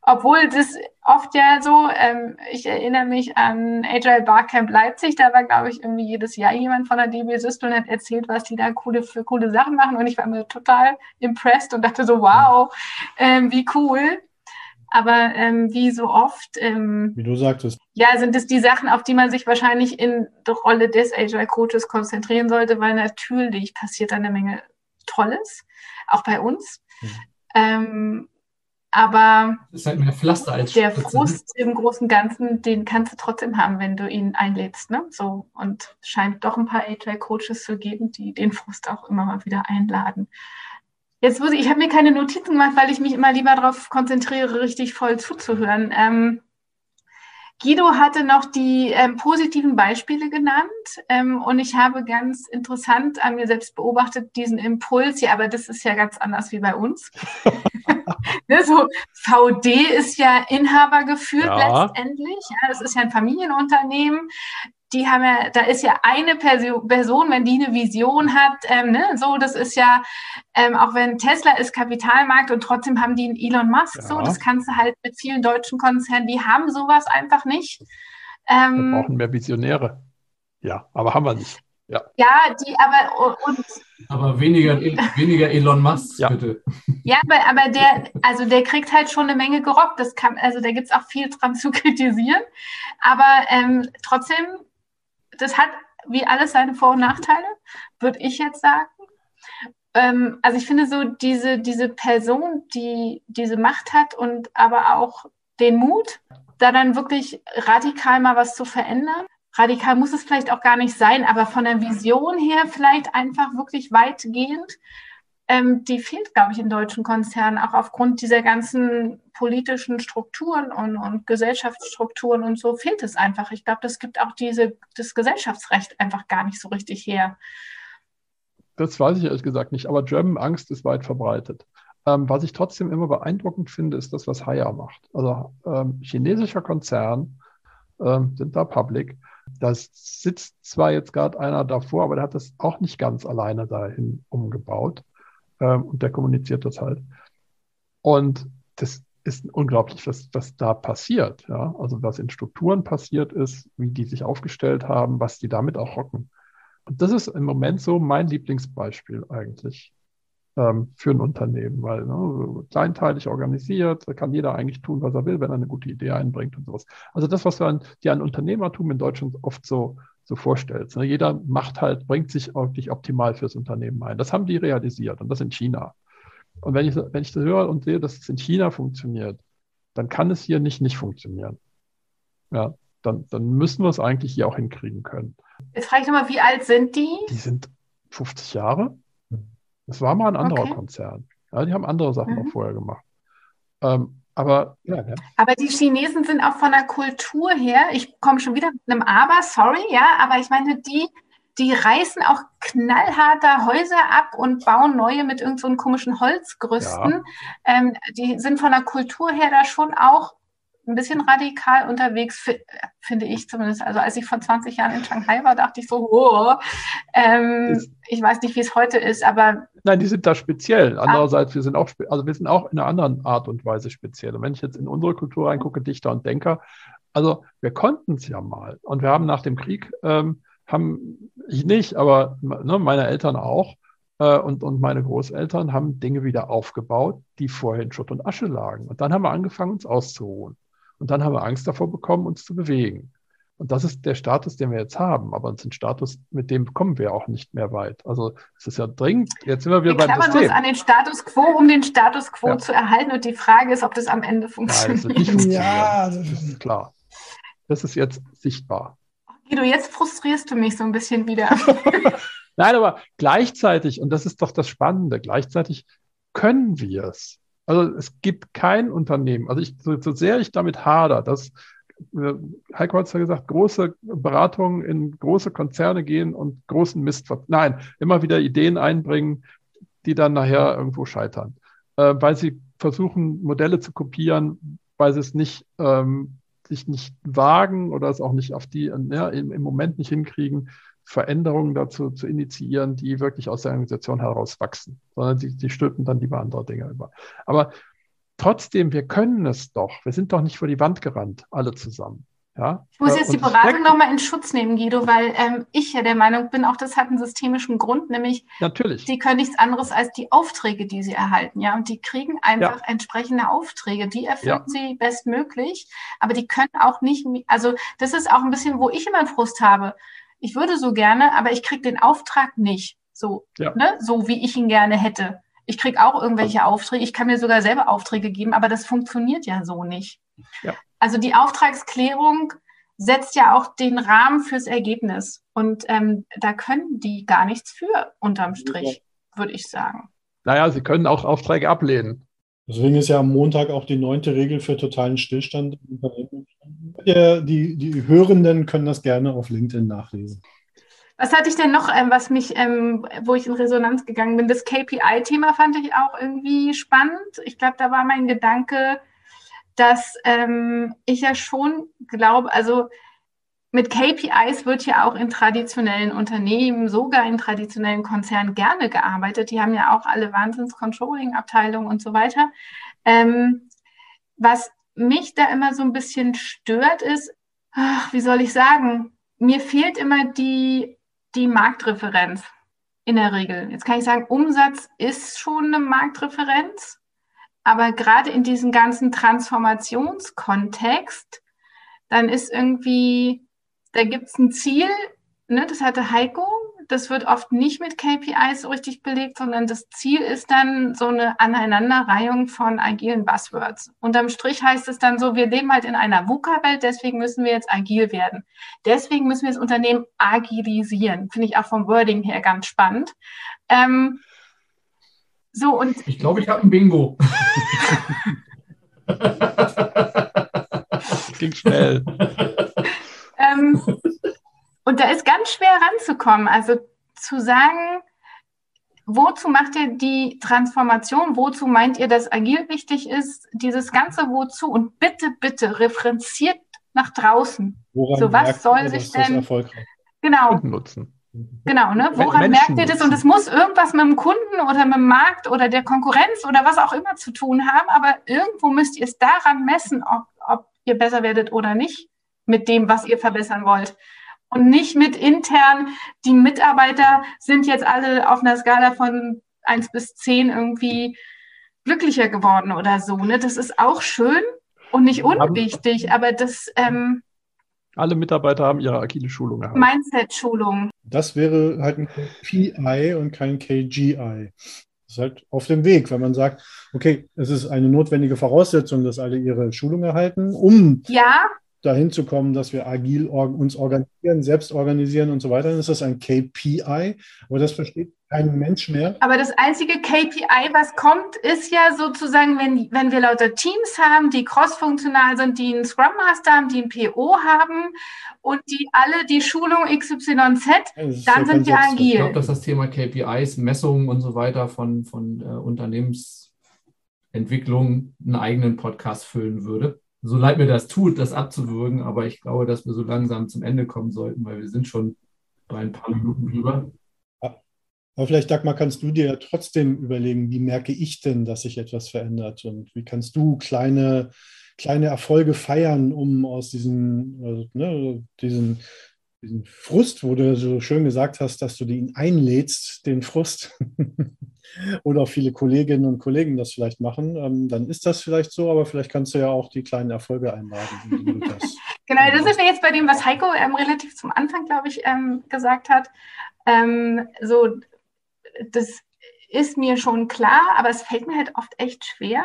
Obwohl das oft ja so, ähm, ich erinnere mich an Agile Barcamp Leipzig, da war, glaube ich, irgendwie jedes Jahr jemand von der DB System und hat erzählt, was die da coole, für coole Sachen machen und ich war immer total impressed und dachte so, wow, ähm, wie cool. Aber ähm, wie so oft, ähm, wie du sagtest, ja, sind es die Sachen, auf die man sich wahrscheinlich in der Rolle des Agile Coaches konzentrieren sollte, weil natürlich passiert da eine Menge Tolles, auch bei uns. Mhm. Ähm, aber das ist halt mehr Pflaster als der Spitze. Ne? Frust im Großen und Ganzen, den kannst du trotzdem haben, wenn du ihn einlädst. Ne? So, und scheint doch ein paar Agile-Coaches zu geben, die den Frust auch immer mal wieder einladen. Jetzt muss ich, ich habe mir keine Notizen gemacht, weil ich mich immer lieber darauf konzentriere, richtig voll zuzuhören. Ähm, Guido hatte noch die ähm, positiven Beispiele genannt ähm, und ich habe ganz interessant an mir selbst beobachtet diesen Impuls. Ja, aber das ist ja ganz anders wie bei uns. *laughs* *laughs* ne, so VD ist ja Inhaber geführt ja. letztendlich. Ja, das ist ja ein Familienunternehmen die haben ja, da ist ja eine Person, wenn die eine Vision hat, ähm, ne, so, das ist ja, ähm, auch wenn Tesla ist Kapitalmarkt und trotzdem haben die einen Elon Musk, ja. so, das kannst du halt mit vielen deutschen Konzernen, die haben sowas einfach nicht. Ähm, wir brauchen mehr Visionäre. Ja, aber haben wir nicht. Ja, ja die aber und aber weniger, weniger Elon Musk, ja. bitte. Ja, aber, aber der, also der kriegt halt schon eine Menge gerockt. Das kann, also da gibt es auch viel dran zu kritisieren. Aber ähm, trotzdem das hat wie alles seine Vor- und Nachteile, würde ich jetzt sagen. Ähm, also ich finde so diese, diese Person, die diese Macht hat und aber auch den Mut, da dann wirklich radikal mal was zu verändern. Radikal muss es vielleicht auch gar nicht sein, aber von der Vision her vielleicht einfach wirklich weitgehend ähm, die fehlt, glaube ich, in deutschen Konzernen, auch aufgrund dieser ganzen politischen Strukturen und, und Gesellschaftsstrukturen und so fehlt es einfach. Ich glaube, das gibt auch diese, das Gesellschaftsrecht einfach gar nicht so richtig her. Das weiß ich ehrlich gesagt nicht, aber German Angst ist weit verbreitet. Ähm, was ich trotzdem immer beeindruckend finde, ist das, was Haya macht. Also ähm, chinesischer Konzern ähm, sind da public. Da sitzt zwar jetzt gerade einer davor, aber der hat das auch nicht ganz alleine dahin umgebaut ähm, und der kommuniziert das halt. Und das ist unglaublich, was, was da passiert. Ja? Also was in Strukturen passiert ist, wie die sich aufgestellt haben, was die damit auch rocken. Und das ist im Moment so mein Lieblingsbeispiel eigentlich ähm, für ein Unternehmen, weil ne, kleinteilig organisiert, da kann jeder eigentlich tun, was er will, wenn er eine gute Idee einbringt und sowas. Also das, was man dir an Unternehmertum in Deutschland oft so, so vorstellt. Ne? Jeder macht halt, bringt sich wirklich optimal fürs Unternehmen ein. Das haben die realisiert und das in China. Und wenn ich, wenn ich das höre und sehe, dass es in China funktioniert, dann kann es hier nicht nicht funktionieren. Ja, dann, dann müssen wir es eigentlich hier auch hinkriegen können. Jetzt frage ich nochmal, wie alt sind die? Die sind 50 Jahre. Das war mal ein anderer okay. Konzern. Ja, die haben andere Sachen mhm. auch vorher gemacht. Ähm, aber, ja, ja. aber die Chinesen sind auch von der Kultur her, ich komme schon wieder mit einem Aber, sorry, ja, aber ich meine, die die reißen auch knallharter Häuser ab und bauen neue mit irgendeinen so komischen Holzgerüsten. Ja. Ähm, die sind von der Kultur her da schon auch ein bisschen radikal unterwegs, finde ich zumindest. Also als ich vor 20 Jahren in Shanghai war, dachte ich so, oh, ähm, ich weiß nicht, wie es heute ist, aber. Nein, die sind da speziell. Andererseits, wir sind auch, also wir sind auch in einer anderen Art und Weise speziell. Und wenn ich jetzt in unsere Kultur reingucke, Dichter und Denker, also wir konnten es ja mal. Und wir haben nach dem Krieg ähm, haben, ich nicht, aber ne, meine Eltern auch äh, und, und meine Großeltern haben Dinge wieder aufgebaut, die vorher in Schutt und Asche lagen. Und dann haben wir angefangen, uns auszuruhen. Und dann haben wir Angst davor bekommen, uns zu bewegen. Und das ist der Status, den wir jetzt haben. Aber es ist ein Status, mit dem kommen wir auch nicht mehr weit. Also es ist ja dringend. Jetzt sind wir wieder wir beim System. uns an den Status quo, um den Status quo ja. zu erhalten. Und die Frage ist, ob das am Ende funktioniert. Nein, das wird nicht funktionieren. Ja, das ist klar. Das ist jetzt sichtbar. Guido, jetzt frustrierst du mich so ein bisschen wieder. *laughs* *laughs* Nein, aber gleichzeitig, und das ist doch das Spannende, gleichzeitig können wir es. Also es gibt kein Unternehmen, also ich, so, so sehr ich damit hader, dass äh, Heiko hat es ja gesagt, große Beratungen in große Konzerne gehen und großen Mist, nein, immer wieder Ideen einbringen, die dann nachher irgendwo scheitern, äh, weil sie versuchen, Modelle zu kopieren, weil sie es nicht ähm, sich nicht wagen oder es auch nicht auf die, ja, im, im Moment nicht hinkriegen, Veränderungen dazu zu initiieren, die wirklich aus der Organisation heraus wachsen, sondern sie, sie stülpen dann lieber andere Dinge über. Aber trotzdem, wir können es doch. Wir sind doch nicht vor die Wand gerannt, alle zusammen. Ja? Ich muss jetzt die Beratung nochmal in Schutz nehmen, Guido, weil ähm, ich ja der Meinung bin, auch das hat einen systemischen Grund, nämlich Natürlich. sie können nichts anderes als die Aufträge, die sie erhalten, ja, und die kriegen einfach ja. entsprechende Aufträge, die erfüllen ja. sie bestmöglich, aber die können auch nicht, also das ist auch ein bisschen, wo ich immer einen Frust habe. Ich würde so gerne, aber ich kriege den Auftrag nicht, so, ja. ne, so wie ich ihn gerne hätte. Ich kriege auch irgendwelche Aufträge, ich kann mir sogar selber Aufträge geben, aber das funktioniert ja so nicht. Ja. Also die Auftragsklärung setzt ja auch den Rahmen fürs Ergebnis. Und ähm, da können die gar nichts für, unterm Strich, würde ich sagen. Naja, sie können auch Aufträge ablehnen. Deswegen ist ja am Montag auch die neunte Regel für totalen Stillstand. Die, die Hörenden können das gerne auf LinkedIn nachlesen. Was hatte ich denn noch, ähm, was mich, ähm, wo ich in Resonanz gegangen bin? Das KPI-Thema fand ich auch irgendwie spannend. Ich glaube, da war mein Gedanke, dass ähm, ich ja schon glaube, also mit KPIs wird ja auch in traditionellen Unternehmen, sogar in traditionellen Konzernen gerne gearbeitet. Die haben ja auch alle Wahnsinns-Controlling-Abteilungen und so weiter. Ähm, was mich da immer so ein bisschen stört, ist, ach, wie soll ich sagen, mir fehlt immer die, die Marktreferenz in der Regel. Jetzt kann ich sagen, Umsatz ist schon eine Marktreferenz. Aber gerade in diesem ganzen Transformationskontext, dann ist irgendwie, da gibt es ein Ziel, ne, das hatte Heiko, das wird oft nicht mit KPIs so richtig belegt, sondern das Ziel ist dann so eine Aneinanderreihung von agilen Buzzwords. Unterm Strich heißt es dann so, wir leben halt in einer VUCA-Welt, deswegen müssen wir jetzt agil werden. Deswegen müssen wir das Unternehmen agilisieren. Finde ich auch vom Wording her ganz spannend. Ähm, so, und ich glaube, ich habe ein Bingo. *laughs* Ging schnell. Ähm, und da ist ganz schwer ranzukommen. Also zu sagen, wozu macht ihr die Transformation? Wozu meint ihr, dass agil wichtig ist? Dieses ganze Wozu und bitte, bitte referenziert nach draußen. Woran so was soll sich denn genau nutzen? Genau, ne? Woran merkt ihr das? Und es muss irgendwas mit dem Kunden oder mit dem Markt oder der Konkurrenz oder was auch immer zu tun haben, aber irgendwo müsst ihr es daran messen, ob, ob ihr besser werdet oder nicht mit dem, was ihr verbessern wollt. Und nicht mit intern, die Mitarbeiter sind jetzt alle auf einer Skala von 1 bis 10 irgendwie glücklicher geworden oder so. Ne? Das ist auch schön und nicht unwichtig, aber das. Ähm, alle Mitarbeiter haben ihre agile Schulung gehabt. Mindset-Schulung. Das wäre halt ein PI und kein KGI. Das ist halt auf dem Weg, wenn man sagt, okay, es ist eine notwendige Voraussetzung, dass alle ihre Schulung erhalten, um ja dahin zu kommen, dass wir agil or uns organisieren, selbst organisieren und so weiter, dann ist das ein KPI. Aber das versteht kein Mensch mehr. Aber das einzige KPI, was kommt, ist ja sozusagen, wenn, wenn wir lauter Teams haben, die cross-funktional sind, die einen Scrum Master haben, die einen PO haben und die alle die Schulung XYZ, dann sind wir agil. Ich glaube, dass das Thema KPIs, Messungen und so weiter von, von äh, Unternehmensentwicklung einen eigenen Podcast füllen würde so leid mir das tut, das abzuwürgen, aber ich glaube, dass wir so langsam zum Ende kommen sollten, weil wir sind schon bei ein paar Minuten drüber. Aber vielleicht, Dagmar, kannst du dir trotzdem überlegen, wie merke ich denn, dass sich etwas verändert? Und wie kannst du kleine, kleine Erfolge feiern, um aus diesem, äh, ne, diesen, diesen Frust, wo du so schön gesagt hast, dass du ihn einlädst, den Frust, *laughs* oder auch viele Kolleginnen und Kollegen das vielleicht machen, ähm, dann ist das vielleicht so, aber vielleicht kannst du ja auch die kleinen Erfolge einladen. Das *laughs* genau, das ist jetzt bei dem, was Heiko ähm, relativ zum Anfang, glaube ich, ähm, gesagt hat. Ähm, so, das ist mir schon klar, aber es fällt mir halt oft echt schwer,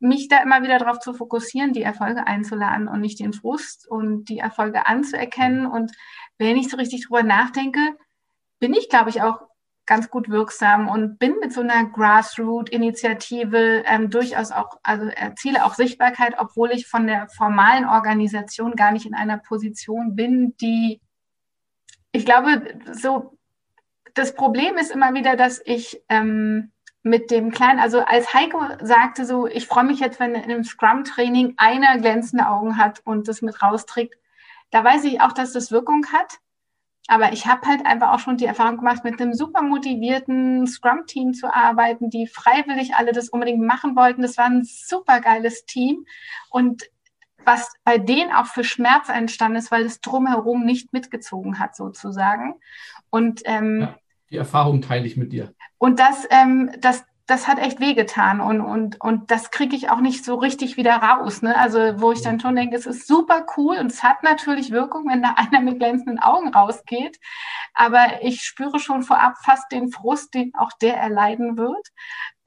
mich da immer wieder darauf zu fokussieren, die Erfolge einzuladen und nicht den Frust und die Erfolge anzuerkennen. Und wenn ich so richtig drüber nachdenke, bin ich, glaube ich, auch ganz gut wirksam und bin mit so einer Grassroot-Initiative ähm, durchaus auch, also erziele auch Sichtbarkeit, obwohl ich von der formalen Organisation gar nicht in einer Position bin, die, ich glaube, so, das Problem ist immer wieder, dass ich ähm, mit dem Kleinen, also als Heiko sagte so, ich freue mich jetzt, wenn in einem Scrum-Training einer glänzende Augen hat und das mit rausträgt, da weiß ich auch, dass das Wirkung hat. Aber ich habe halt einfach auch schon die Erfahrung gemacht, mit einem super motivierten Scrum-Team zu arbeiten, die freiwillig alle das unbedingt machen wollten. Das war ein super geiles Team. Und was bei denen auch für Schmerz entstanden ist, weil es drumherum nicht mitgezogen hat, sozusagen. Und ähm, ja, die Erfahrung teile ich mit dir. Und das, ähm, das, das hat echt wehgetan und, und, und das kriege ich auch nicht so richtig wieder raus. Ne? Also wo ich dann schon denke, es ist super cool und es hat natürlich Wirkung, wenn da *laughs* einer mit glänzenden Augen rausgeht. Aber ich spüre schon vorab fast den Frust, den auch der erleiden wird,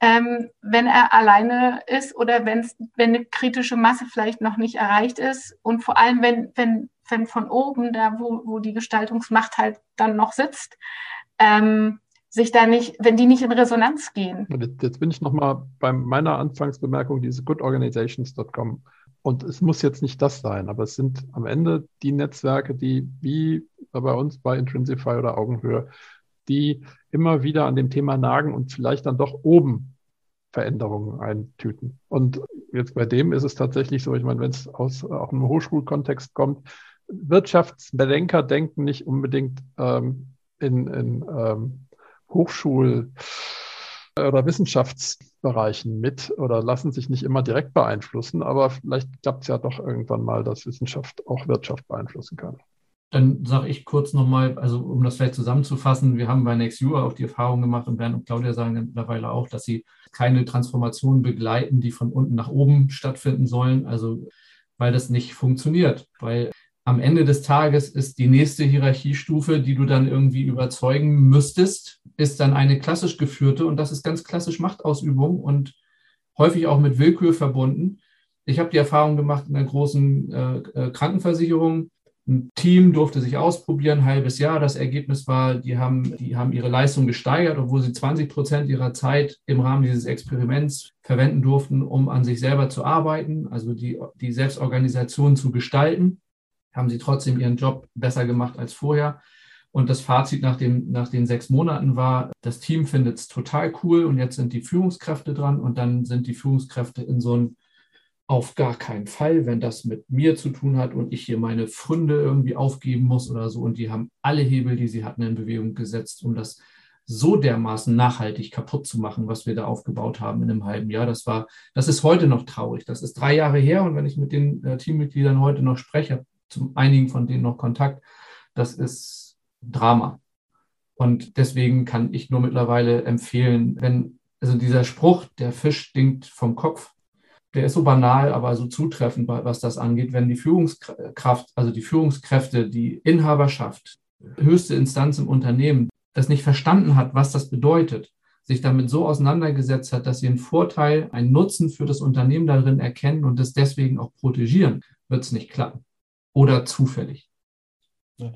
ähm, wenn er alleine ist oder wenn's, wenn eine kritische Masse vielleicht noch nicht erreicht ist. Und vor allem, wenn, wenn, wenn von oben, da wo, wo die Gestaltungsmacht halt dann noch sitzt, ähm, sich da nicht, wenn die nicht in Resonanz gehen. Jetzt bin ich nochmal bei meiner Anfangsbemerkung, diese goodorganizations.com. Und es muss jetzt nicht das sein, aber es sind am Ende die Netzwerke, die wie bei uns bei Intrinsify oder Augenhöhe, die immer wieder an dem Thema nagen und vielleicht dann doch oben Veränderungen eintüten. Und jetzt bei dem ist es tatsächlich so, ich meine, wenn es aus auch einem Hochschulkontext kommt, Wirtschaftsbedenker denken nicht unbedingt ähm, in, in ähm, Hochschul- oder Wissenschaftsbereichen mit oder lassen sich nicht immer direkt beeinflussen, aber vielleicht klappt es ja doch irgendwann mal, dass Wissenschaft auch Wirtschaft beeinflussen kann. Dann sage ich kurz nochmal, also um das vielleicht zusammenzufassen, wir haben bei NextU auch die Erfahrung gemacht und Bernd und Claudia sagen mittlerweile auch, dass sie keine Transformationen begleiten, die von unten nach oben stattfinden sollen, also weil das nicht funktioniert, weil am Ende des Tages ist die nächste Hierarchiestufe, die du dann irgendwie überzeugen müsstest, ist dann eine klassisch geführte und das ist ganz klassisch Machtausübung und häufig auch mit Willkür verbunden. Ich habe die Erfahrung gemacht in einer großen äh, äh, Krankenversicherung. Ein Team durfte sich ausprobieren, ein halbes Jahr. Das Ergebnis war, die haben, die haben ihre Leistung gesteigert, obwohl sie 20 Prozent ihrer Zeit im Rahmen dieses Experiments verwenden durften, um an sich selber zu arbeiten, also die, die Selbstorganisation zu gestalten haben sie trotzdem ihren Job besser gemacht als vorher. Und das Fazit nach, dem, nach den sechs Monaten war, das Team findet es total cool und jetzt sind die Führungskräfte dran und dann sind die Führungskräfte in so ein auf gar keinen Fall, wenn das mit mir zu tun hat und ich hier meine Fründe irgendwie aufgeben muss oder so. Und die haben alle Hebel, die sie hatten, in Bewegung gesetzt, um das so dermaßen nachhaltig kaputt zu machen, was wir da aufgebaut haben in einem halben Jahr. Das war, das ist heute noch traurig. Das ist drei Jahre her und wenn ich mit den äh, Teammitgliedern heute noch spreche, zu einigen von denen noch Kontakt, das ist Drama. Und deswegen kann ich nur mittlerweile empfehlen, wenn, also dieser Spruch, der Fisch stinkt vom Kopf, der ist so banal, aber so zutreffend, was das angeht, wenn die Führungskraft, also die Führungskräfte, die Inhaberschaft, höchste Instanz im Unternehmen, das nicht verstanden hat, was das bedeutet, sich damit so auseinandergesetzt hat, dass sie einen Vorteil, einen Nutzen für das Unternehmen darin erkennen und es deswegen auch protegieren, wird es nicht klappen. Oder zufällig. Ja.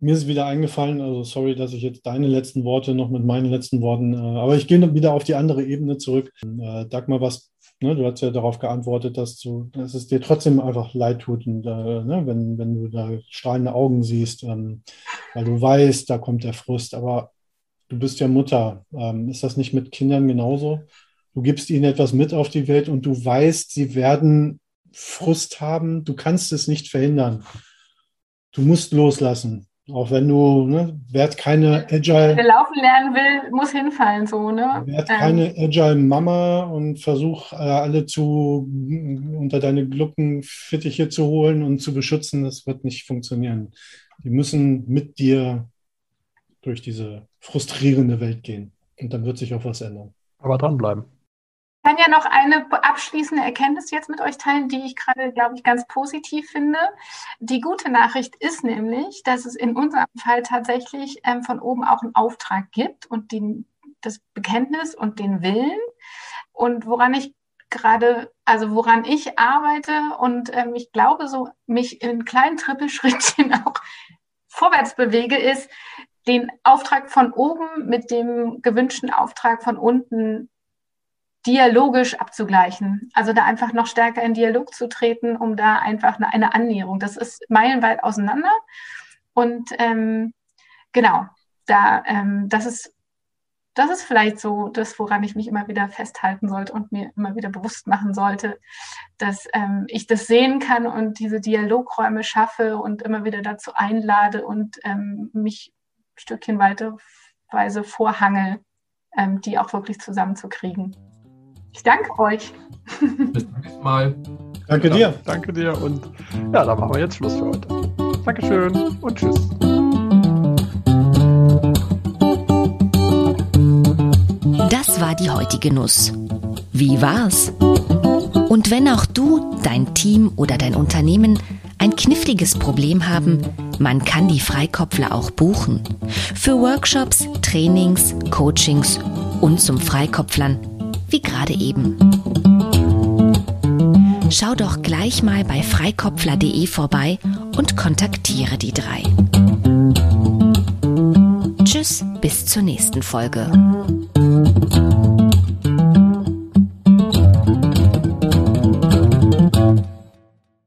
Mir ist wieder eingefallen, also sorry, dass ich jetzt deine letzten Worte noch mit meinen letzten Worten, äh, aber ich gehe wieder auf die andere Ebene zurück. Äh, Dagmar, was, ne, du hast ja darauf geantwortet, dass, du, dass es dir trotzdem einfach leid tut, und, äh, ne, wenn, wenn du da strahlende Augen siehst, ähm, weil du weißt, da kommt der Frust, aber du bist ja Mutter. Ähm, ist das nicht mit Kindern genauso? Du gibst ihnen etwas mit auf die Welt und du weißt, sie werden Frust haben, du kannst es nicht verhindern. Du musst loslassen. Auch wenn du, ne, werd keine Agile. Wer laufen lernen will, muss hinfallen, so, ne? Werd ähm. keine Agile Mama und versuch äh, alle zu unter deine Gluckenfittiche zu holen und zu beschützen. Das wird nicht funktionieren. Die müssen mit dir durch diese frustrierende Welt gehen. Und dann wird sich auch was ändern. Aber dranbleiben kann ja noch eine abschließende Erkenntnis jetzt mit euch teilen, die ich gerade, glaube ich, ganz positiv finde. Die gute Nachricht ist nämlich, dass es in unserem Fall tatsächlich ähm, von oben auch einen Auftrag gibt und den, das Bekenntnis und den Willen. Und woran ich gerade, also woran ich arbeite und ähm, ich glaube, so mich in kleinen Trippelschrittchen *laughs* auch vorwärts bewege, ist, den Auftrag von oben mit dem gewünschten Auftrag von unten dialogisch abzugleichen. Also da einfach noch stärker in Dialog zu treten, um da einfach eine, eine Annäherung. Das ist meilenweit auseinander. Und ähm, genau, da, ähm, das ist das ist vielleicht so das, woran ich mich immer wieder festhalten sollte und mir immer wieder bewusst machen sollte, dass ähm, ich das sehen kann und diese Dialogräume schaffe und immer wieder dazu einlade und ähm, mich stückchenweise vorhangel, ähm, die auch wirklich zusammenzukriegen. Ich danke euch. Bis zum nächsten Mal. Danke ja, dir. Danke dir und ja, dann machen wir jetzt Schluss für heute. Dankeschön und tschüss. Das war die heutige Nuss. Wie war's? Und wenn auch du, dein Team oder dein Unternehmen ein kniffliges Problem haben, man kann die Freikopfler auch buchen. Für Workshops, Trainings, Coachings und zum Freikopflern wie gerade eben. Schau doch gleich mal bei freikopfler.de vorbei und kontaktiere die drei. Tschüss, bis zur nächsten Folge.